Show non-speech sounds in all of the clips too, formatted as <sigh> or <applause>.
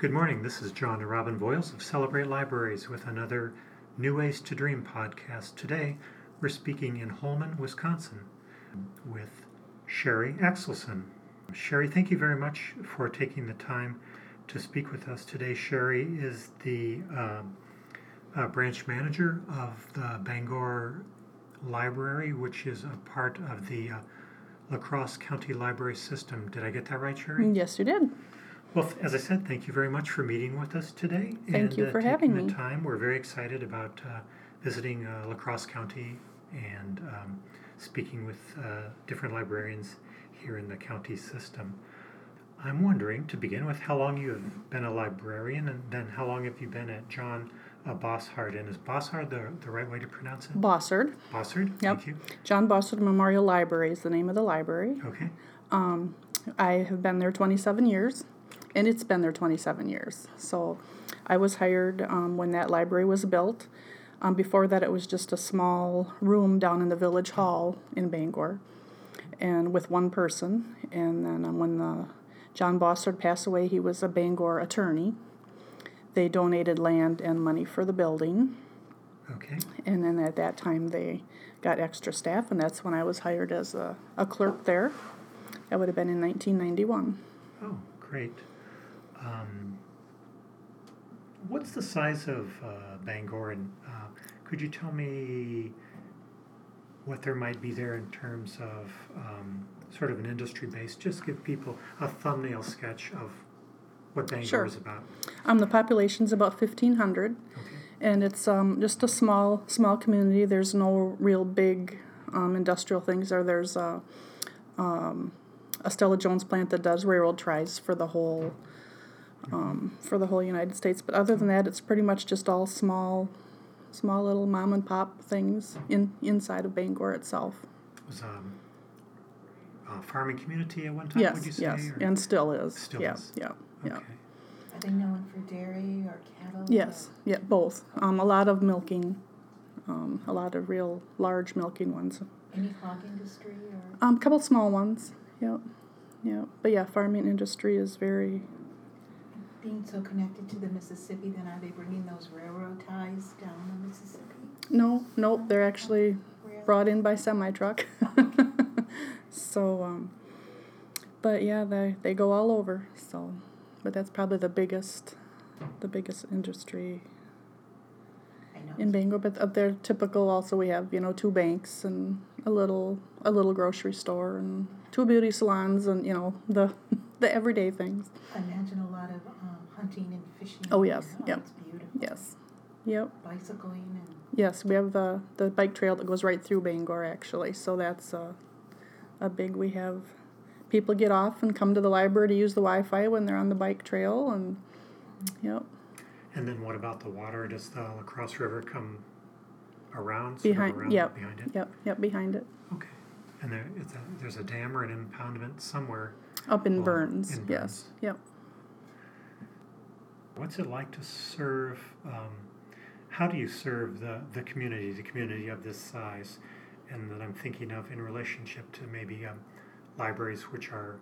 Good morning. This is John and Robin Voiles of Celebrate Libraries with another New Ways to Dream podcast. Today, we're speaking in Holmen, Wisconsin with Shari Axelsen. Shari, thank you very much for taking the time to speak with us today. Shari is the uh, uh, branch manager of the Bangor Library, which is a part of the uh, La Crosse County Library System. Did I get that right, Shari? Yes, you did. Well, as I said, thank you very much for meeting with us today. Thank and, you uh, for taking having the me. time. We're very excited about uh, visiting uh, La Crosse County and um, speaking with uh, different librarians here in the county system. I'm wondering, to begin with, how long you have been a librarian, and then how long have you been at John uh, Bosshard? And is Bosshard the, the right way to pronounce it? Bosshard. Bosshard? Yep. Thank you. John Bosshard Memorial Library is the name of the library. Okay. I have been there 27 years, and it's been there 27 years. So I was hired um, when that library was built. Um, before that, it was just a small room down in the village hall in Bangor, and with one person. And then um, when the John Bosshard passed away, he was a Bangor attorney. They donated land and money for the building. Okay. And then at that time, they got extra staff, and that's when I was hired as a, a clerk there. That would have been in 1991. Oh, great. Um, what's the size of uh, Bangor, and uh, could you tell me what there might be there in terms of um, sort of an industry base? Just give people a thumbnail sketch of what Bangor Sure. is about. Um, the population's about 1,500, Okay. and it's um, just a small small community. There's no real big um, industrial things there. There's a, um, a Stella Jones plant that does railroad ties for the whole um, for the whole United States. But other than that, it's pretty much just all small small little mom and pop things in inside of Bangor itself. It was um, a farming community at one time, Yes, would you say? yes, or- and still is. Still yeah, is. yeah, yeah. Okay. Are they known for dairy or cattle? Yes, yeah, both. Um, a lot of milking, um, a lot of real large milking ones. Any hog industry or? Um, a couple small ones. Yep, yep. But yeah, farming industry is very. Being so connected to the Mississippi, then are they bringing those railroad ties down the Mississippi? No, nope. They're actually brought in by semi truck. <laughs> so, um, but yeah, they they go all over. So, but that's probably the biggest, the biggest industry in Bangor, but of their typical also we have, you know, two banks and a little a little grocery store and two beauty salons and, you know, the <laughs> the everyday things. Imagine a lot of hunting and fishing. Oh, yes, and, yep. It's beautiful. Yes. Yep. Bicycling and Yes, we have the the bike trail that goes right through Bangor actually. So that's a a big we have people get off and come to the library to use the Wi-Fi when they're on the bike trail and yep. And then what about the water? Does the La Crosse River come around? Behind around yep. behind it? Yep, yep, behind it. Okay. And there, it's a, there's a dam or an impoundment somewhere. Up in Oh, Burns. in yes. Yep. What's it like to serve? Um, how do you serve the, the community, the community of this size? And that I'm thinking of in relationship to maybe um, libraries which are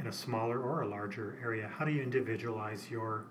in a smaller or a larger area. How do you individualize your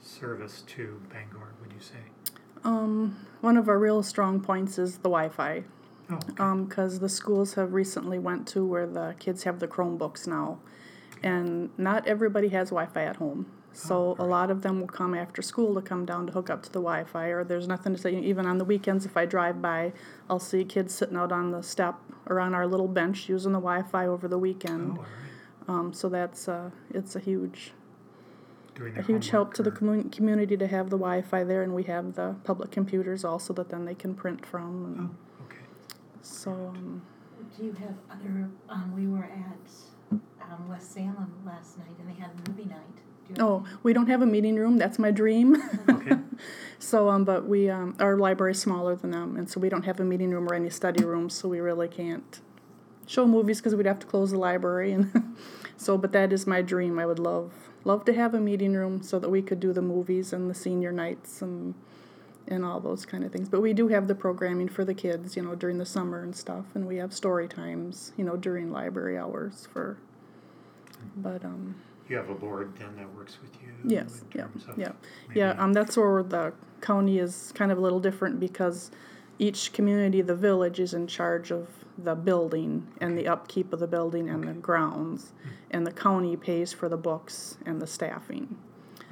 service to Bangor, would you say? Um, one of our real strong points is the Wi-Fi. Oh, okay. because the schools have recently went to where the kids have the Chromebooks now, and not everybody has Wi-Fi at home. So a lot of them will come after school to come down to hook up to the Wi-Fi, or there's nothing to say. Even on the weekends, if I drive by, I'll see kids sitting out on the step or on our little bench using the Wi-Fi over the oh, weekend. Um, so that's uh, it's a huge a huge help to the homework commun- community to have the Wi-Fi there, and we have the public computers also that then they can print from. And Oh, okay. So um, do you have other? Um, we were at um, West Salem last night and they had a movie night. Oh, we don't have a meeting room. That's my dream. Okay. <laughs> so, um, but we, um, our library is smaller than them, and so we don't have a meeting room or any study rooms, so we really can't show movies because we'd have to close the library. And <laughs> so, but that is my dream. I would love, love to have a meeting room so that we could do the movies and the senior nights and and all those kind of things. But we do have the programming for the kids, you know, during the summer and stuff, and we have story times, you know, during library hours for. But um, you have a board then that works with you. Yes, yeah, yeah. Yeah, um, that's where the county is kind of a little different because each community, the village, is in charge of the building and the upkeep of the building and the grounds. And the county pays for the books and the staffing.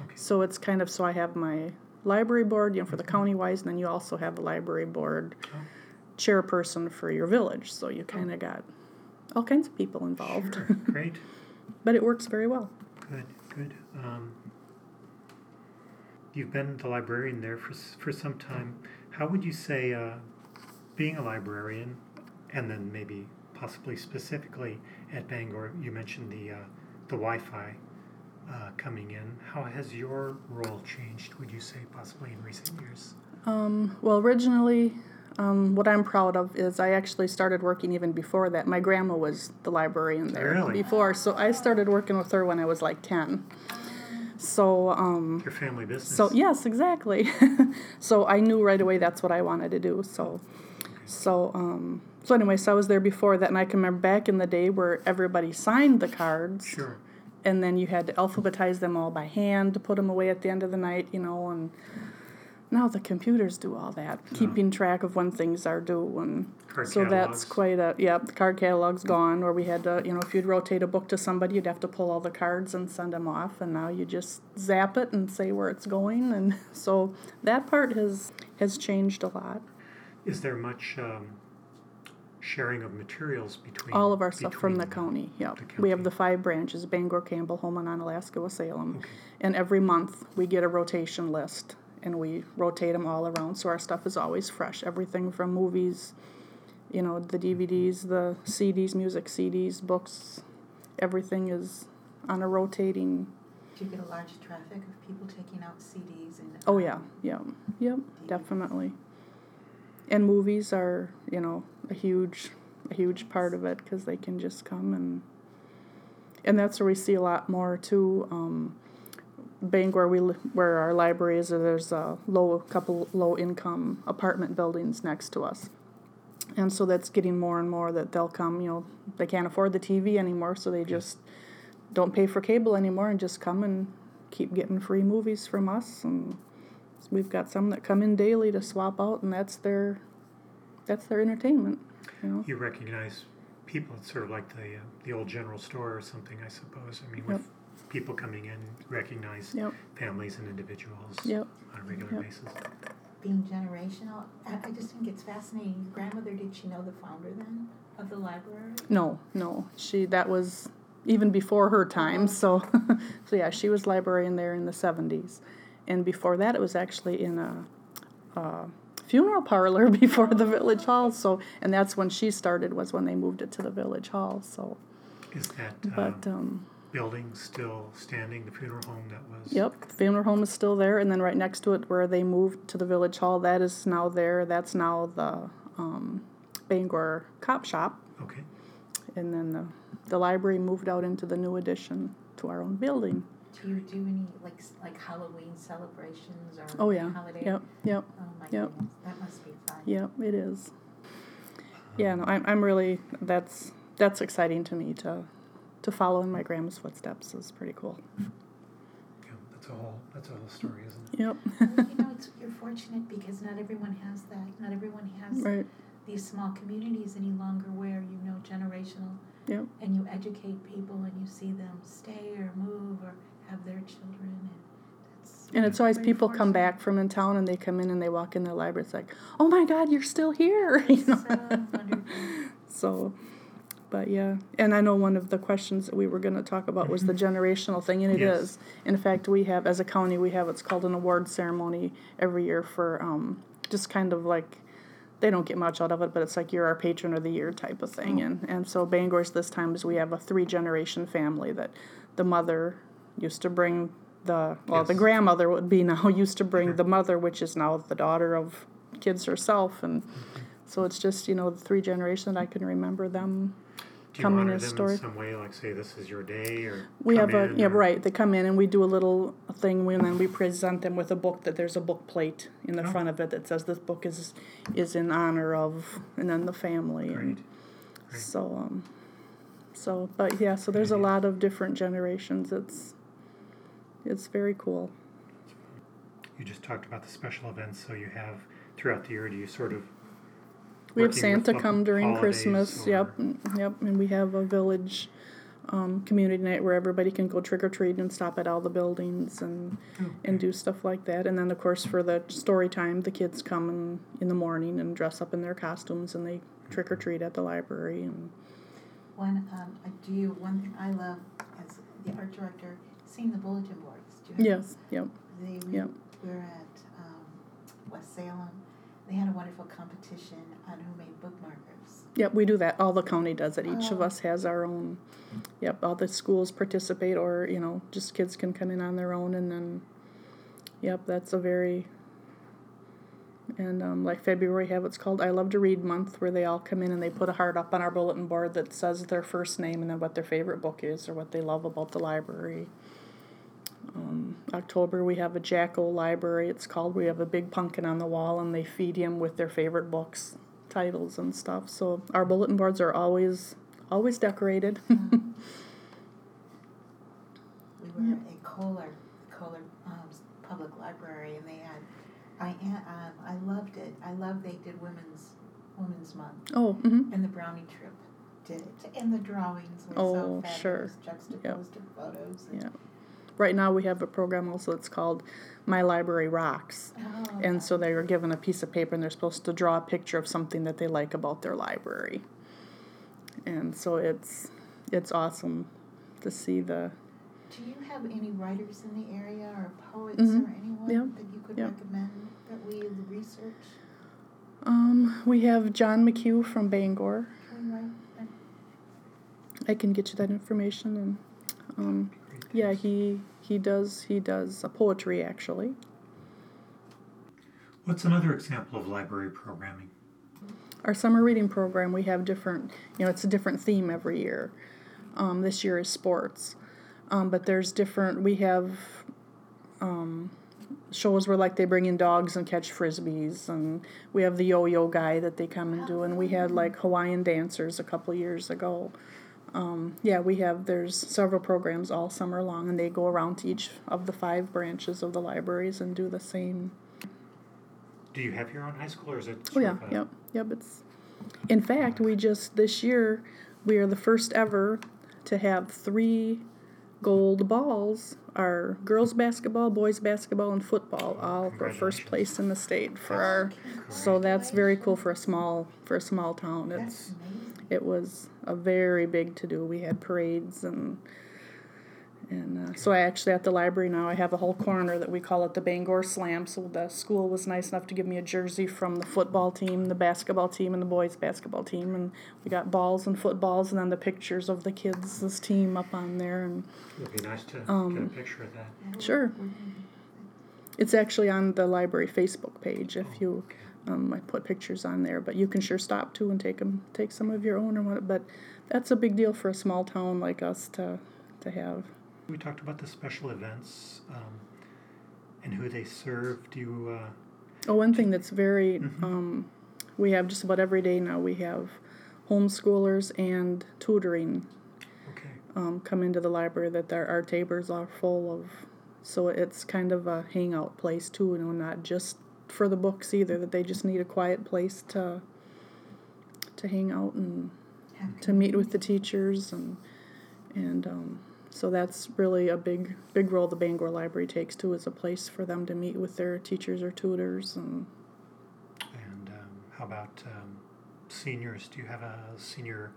Okay. So it's kind of, so I have my library board, you know, for the county wise, and then you also have a library board Oh. chairperson for your village. So you kind of got all kinds of people involved. Sure, great, <laughs> but it works very well. Good, good. Um, you've been the librarian there for for some time. How would you say uh, being a librarian, and then maybe possibly specifically at Bangor, you mentioned the uh, the Wi-Fi uh, coming in. How has your role changed? Would you say possibly in recent years? Um, well, originally, um, what I'm proud of is I actually started working even before that. My grandma was the librarian there Really? before, so I started working with her when I was like 10. So, um, Your family business. so yes, exactly. <laughs> so I knew right away that's what I wanted to do. So, so, um, so anyway, so I was there before that, and I can remember back in the day where everybody signed the cards Sure. and then you had to alphabetize them all by hand to put them away at the end of the night, you know, and now the computers do all that, keeping track of when things are due, and Card so that's quite a yeah. The card catalog's gone, or we had to, you know, if you'd rotate a book to somebody, you'd have to pull all the cards and send them off, and now you just zap it and say where it's going, and <laughs> so that part has has changed a lot. Is there much um, sharing of materials between All of our stuff from the between county. Yep. the We have the five branches: Bangor, Campbell, Holmen, Alaska, Salem. Okay. And every month we get a rotation list, and we rotate them all around, so our stuff is always fresh. Everything from movies, you know, the DVDs, the CDs, music CDs, books. Everything is on a rotating. Do you get a large traffic of people taking out CDs and? Oh um, yeah, yeah, yep, definitely. And movies are, you know, a huge, a huge part of it because they can just come and, and that's where we see a lot more too. Um, Bangor, we where our library is, there's a low, couple low income apartment buildings next to us, and so that's getting more and more that they'll come. You know, they can't afford the TV anymore, so they just don't pay for cable anymore and just come and keep getting free movies from us and we've got some that come in daily to swap out and that's their that's their entertainment you know You recognize people. It's sort of like the uh, the old general store or something, I suppose. I mean, with people coming in, recognize yep families and individuals yep on a regular Yep. basis. Being generational, I, I just think it's fascinating. Your grandmother, did she know the founder then of the library? no no she that was even before her time so <laughs> so yeah she was librarian there in the 70s and before that it was actually in a, a funeral parlor <laughs> before the village hall so and that's when she started was when they moved it to the village hall so Is that uh, but um building still standing? The funeral home that was. Yep, the funeral home is still there, and then right next to it, where they moved to the village hall, that is now there. That's now the um, Bangor Cop Shop, Okay. and then the the library moved out into the new addition to our own building. Do you do any like like Halloween celebrations or Oh yeah, holiday? yep, yep, Oh my Yep. goodness, that must be fun. yep. It is. Yeah, no, I'm I'm really that's that's exciting to me to to follow in my grandma's footsteps is pretty cool. Yeah, that's a whole that's a whole story, isn't it? Yep, Well, you know, <laughs> it's, you're fortunate because not everyone has that. Not everyone has right. these small communities any longer where you know generational Yep. and you educate people and you see them stay or move or have their children and it's And it's always people come back from in town and they come in and they walk in the library. It's like, oh my God, you're still here. <laughs> You know? So wonderful. So, but yeah, and I know one of the questions that we were going to talk about was the mm-hmm. generational thing, and it is. Yes. In fact, we have, as a county, we have what's called an award ceremony every year for um, just kind of like, they don't get much out of it, but it's like you're our patron of the year type of thing. Mm-hmm. And, and so Bangor's this time is we have a three generation family that the mother used to bring the, well, the grandmother would be <laughs> now, used to bring mm-hmm. the mother, which is now the daughter of kids herself. And so it's just, you know, the three generations I can remember them Do you Come in honor as them story- in some way, like say this is your day, or We have a yeah or- right. They come in and we do a little thing and then we present them with a book that there's a book plate in the Oh. front of it that says this book is is in honor of and then the family. Great. And Great. so um, So, but yeah, so there's a lot of different generations. It's it's very cool. You just talked about the special events, so you have throughout the year. Do you sort of We have Santa come during holidays Christmas. Yep, or- mm, yep, and we have a village um, community night where everybody can go trick or treat and stop at all the buildings and and do stuff like that. And then of course for the story time, the kids come in, in the morning and dress up in their costumes and they trick or treat at the library and One, um, I do, one thing I love as the art director, seeing the bulletin boards. Do you yes, yep, They, we, Yep. we were at, um, West Salem, they had a wonderful competition on who made bookmarkers. yep. We do that. All the county does it. Each of Oh. us has our own. Yep, all the schools participate, or you know, just kids can come in on their own, and then, yep, that's a very. And um, like February, we have what's called I Love to Read Month, where they all come in and they put a heart up on our bulletin board that says their first name and then what their favorite book is or what they love about the library. Um, October, we have a Jacko library. It's called. We have a big pumpkin on the wall, and they feed him with their favorite books, titles, and stuff. So our bulletin boards are always always decorated. <laughs> We were at a Kohler, Kohler, um, Public Library, and they had, I, um, I loved it, I love they did Women's, Women's Month, oh, hmm and the Brownie Trip did it, and the drawings were Oh, so sure. fabulous, juxtaposed to photos. and- Yeah. Right now, we have a program also that's called My Library Rocks. Oh, And so they are given a piece of paper and they're supposed to draw a picture of something that they like about their library. And so it's it's awesome to see the Do you have any writers in the area, or poets, Mhm. or anyone Yeah. that you could Yeah. recommend that we research? um we have John McHugh from Bangor. Can we write that? I can get you that information and um. Yeah, he he does he does uh, poetry actually. What's another example of library programming? Our summer reading program, we have different, you know, it's a different theme every year. Um, this year is sports. Um, but there's different, we have um, shows where like they bring in dogs and catch frisbees, and we have the yo yo guy that they come and do, and we had like Hawaiian dancers a couple years ago. Um, yeah, we have, there's several programs all summer long, and they go around to each of the five branches of the libraries and do the same Do you have your own high school, or is it? Oh yeah, a- yep, yep. It's in fact we just this year we are the first ever to have three gold balls. Our girls basketball, boys basketball, and football all for first place in the state for our. So that's very cool for a small for a small town. That's It's amazing. It was a very big to do. We had parades and and uh, so I actually at the library now I have a whole corner that we call it the Bangor Slam. So the school was nice enough to give me a jersey from the football team, the basketball team, and the boys basketball team, and we got balls and footballs, and then the pictures of the kids' this team up on there, and It'd be nice to get Um, a picture of that. Sure. we're gonna be- it's actually on the library Facebook page if Oh, you. Um, I put pictures on there, but you can sure stop too and take 'em- take some of your own or what. But that's a big deal for a small town like us to to have. We talked about the special events um, and who they serve. Do you? Uh, Oh, one thing that's very, Mhm. um, we have just about every day now, we have homeschoolers and tutoring okay. um, come into the library that our, our tables are full of. So it's kind of a hangout place too, you know, not just for the books either, that they just need a quiet place to to hang out and to meet with the teachers and and um, so that's really a big big role the Bangor Library takes too, is a place for them to meet with their teachers or tutors and And um, how about um, seniors? Do you have a senior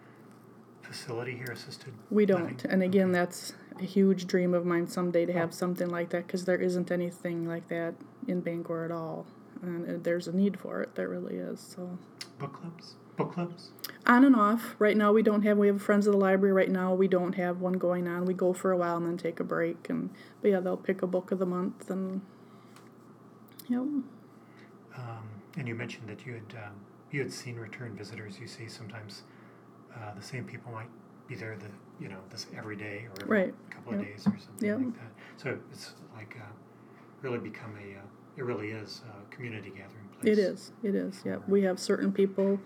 facility here, assisted? We don't. And again, Okay. that's a huge dream of mine someday to Oh. have something like that because there isn't anything like that in Bangor at all. And there's a need for it. There really is. So book clubs. Book clubs. on and off. Right now, we don't have. We have friends of the library. Right now, we don't have one going on. We go for a while and then take a break. And but yeah, they'll pick a book of the month and. Yep. Um, and you mentioned that you had um, you had seen return visitors. You see sometimes uh, the same people might be there the you know this every day or every Right. couple of days or something Yep. like that. So it's like uh, really become a uh, it really is a community gathering place. It is. It is. Yep. We have certain people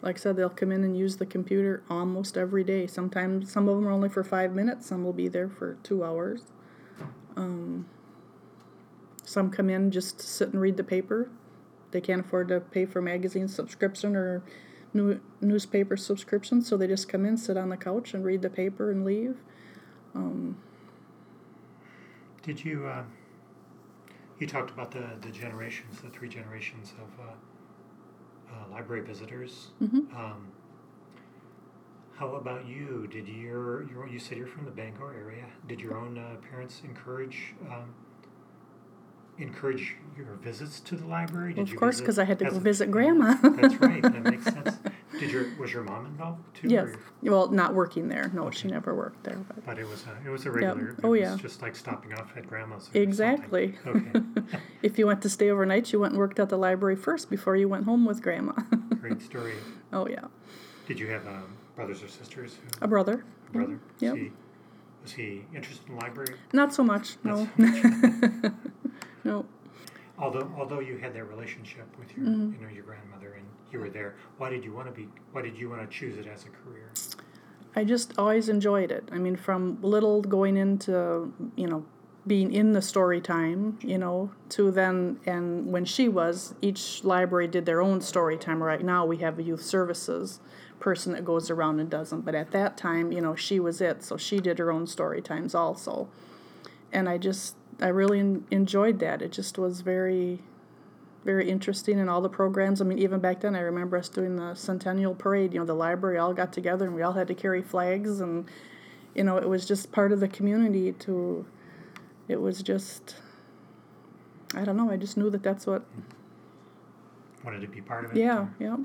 like I said, they'll come in and use the computer almost every day. Sometimes some of them are only for five minutes. Some will be there for two hours. Um, some come in just to sit and read the paper. They can't afford to pay for magazine subscription or new newspaper subscription, so they just come in, sit on the couch, and read the paper and leave. Um, Did you, uh, you talked about the, the generations, the three generations of uh, uh, library visitors. Mhm. Um, how about you? Did your, your, you said you're from the Bangor area. Did your own uh, parents encourage um, encourage your visits to the library? Did Well, of course, because I had to go a- visit Grandma. That's right. That makes sense. <laughs> Did your was your mom involved too? yes. or- Well, not working there. No, she never worked there. But. But it was a it was a regular. Oh, it yeah. was just like stopping off at grandma's. or something. Exactly. Okay. <laughs> if you went to stay overnight, you went and worked at the library first before you went home with Grandma. <laughs> Great story. oh yeah, Did you have um, brothers or sisters? Who, a brother. a brother? Yep. Was he, was he interested in the library? Not so much. No. Not <laughs> no. Although although you had that relationship with your Mhm. you know your grandmother and you were there, why did you want to be? Why did you want to choose it as a career? I just always enjoyed it. I mean, from little going into, you know, being in the story time, you know, to then, and when she was, each library did their own story time. Right now, we have a youth services person that goes around and does them. But at that time, you know, she was it. So she did her own story times also. And I just, I really en- enjoyed that. It just was very, very interesting in all the programs. I mean, even back then, I remember us doing the Centennial Parade. You know, the library all got together and we all had to carry flags, and you know, it was just part of the community. To, it was just, I don't know. I just knew that that's what. Wanted to be part of it. Yeah, or- yeah.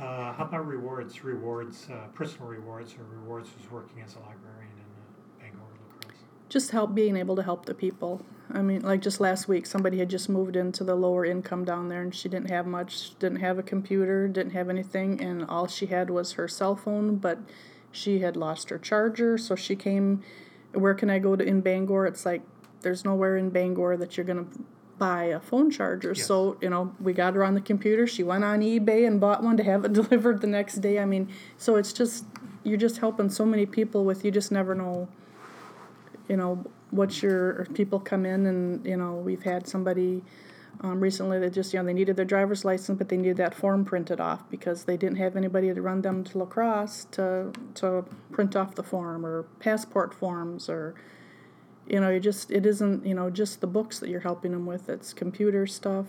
Uh, how about rewards? Rewards, uh, personal rewards, or rewards was working as a librarian in uh, Bangor La Crosse. Just help being able to help the people. I mean, like just last week, somebody had just moved into the lower income down there, and she didn't have much. Didn't have a computer. Didn't have anything, and all she had was her cell phone. But she had lost her charger, so she came. Where can I go to in Bangor? It's like there's nowhere in Bangor that you're gonna buy a phone charger. Yes. So you know, we got her on the computer. She went on eBay and bought one to have it <laughs> delivered the next day. I mean, so it's just you're just helping so many people with you just never know you know what's your people come in and you know we've had somebody um, recently that just you know they needed their driver's license but they needed that form printed off because they didn't have anybody to run them to La Crosse to to print off the form or passport forms or you know you just it isn't you know just the books that you're helping them with. It's computer stuff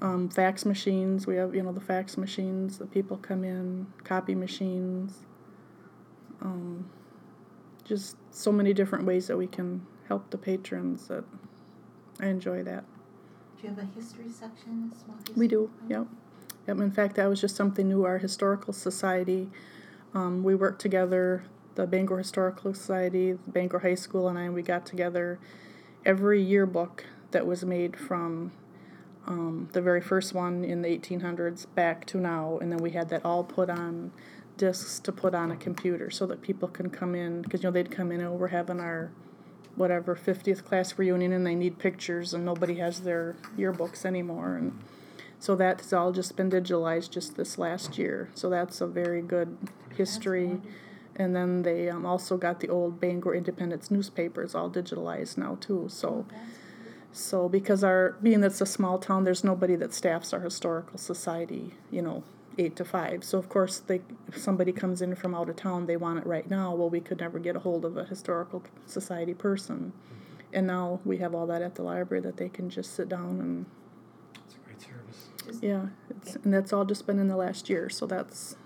um, fax machines. We have you know the fax machines that people come in copy machines um, just so many different ways that we can help the patrons that I enjoy that. Do you have a history section, history? We do, yep. Yep, in fact, that was just something new. Our historical society, um, we worked together, the Bangor Historical Society, the Bangor High School, and I, we got together every yearbook that was made from um, the very first one in the 1800s back to now, and then we had that all put on discs to put on a computer so that people can come in, because you know they'd come in and we're having our whatever 50th class reunion and they need pictures and nobody has their yearbooks anymore. And so that's all just been digitalized just this last year. So that's a very good history. And then they um, also got the old bangor independence newspapers all digitalized now too. So so because our being that's a small town there's nobody that staffs our historical society you know eight to five so of course they if somebody comes in from out of town they want it right now well we could never get a hold of a historical society person and now we have all that at the library that they can just sit down and It's a great service. Yeah it's, and that's all just been in the last year so that's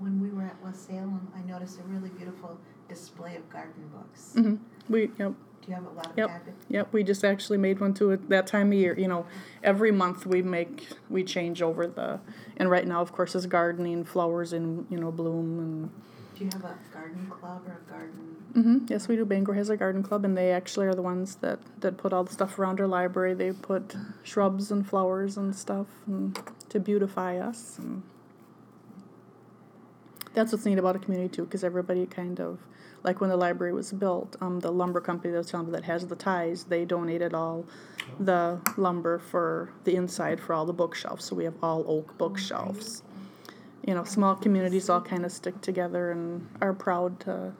When we were at West Salem, I noticed a really beautiful display of garden books. mhm. we yep Do you have a lot of Yep. garden? Yep, we just actually made one too at that time of year. You know, every month we make we change over the, and right now of course is gardening, flowers in you know bloom and. Do you have a garden club or a garden? Mm-hmm. Yes, we do. Bangor has a garden club, and they actually are the ones that that put all the stuff around our library. They put shrubs and flowers and stuff and, to beautify us. And that's what's neat about a community too, because everybody kind of like when the library was built, um, the lumber company that was telling me that has the ties, they donated all the lumber for the inside for all the bookshelves. So we have all oak bookshelves. you know, small communities all kind of stick together and are proud to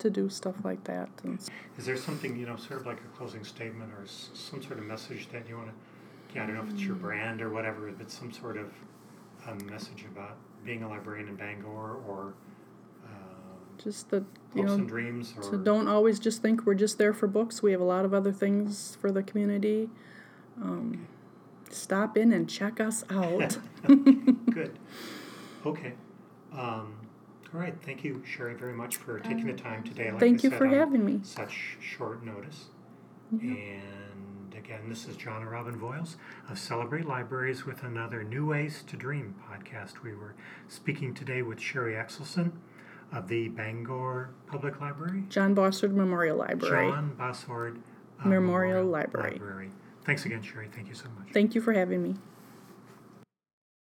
to do stuff like that. And Is there something, you know, sort of like a closing statement or s- some sort of message that you want to, yeah, I don't know if it's your brand or whatever, but some sort of um, message about being a librarian in Bangor or uh, just that you hopes know, and dreams or so don't always just think we're just there for books. We have a lot of other things for the community. Um, stop in and check us <laughs> out. Good. Okay. Um, all right. Thank you, Shari, very much for taking the time today. Like Thank I you said, for having me. Such short notice. Yeah. And again, this is John and Robin Voiles of Celebrate Libraries with another New Ways to Dream podcast. We were speaking today with Shari Axelsen of the Bangor Public Library, John Bosshard Memorial Library. John Bosshard uh, Memorial Library. Library. Thanks again, Shari. Thank you so much. Thank you for having me.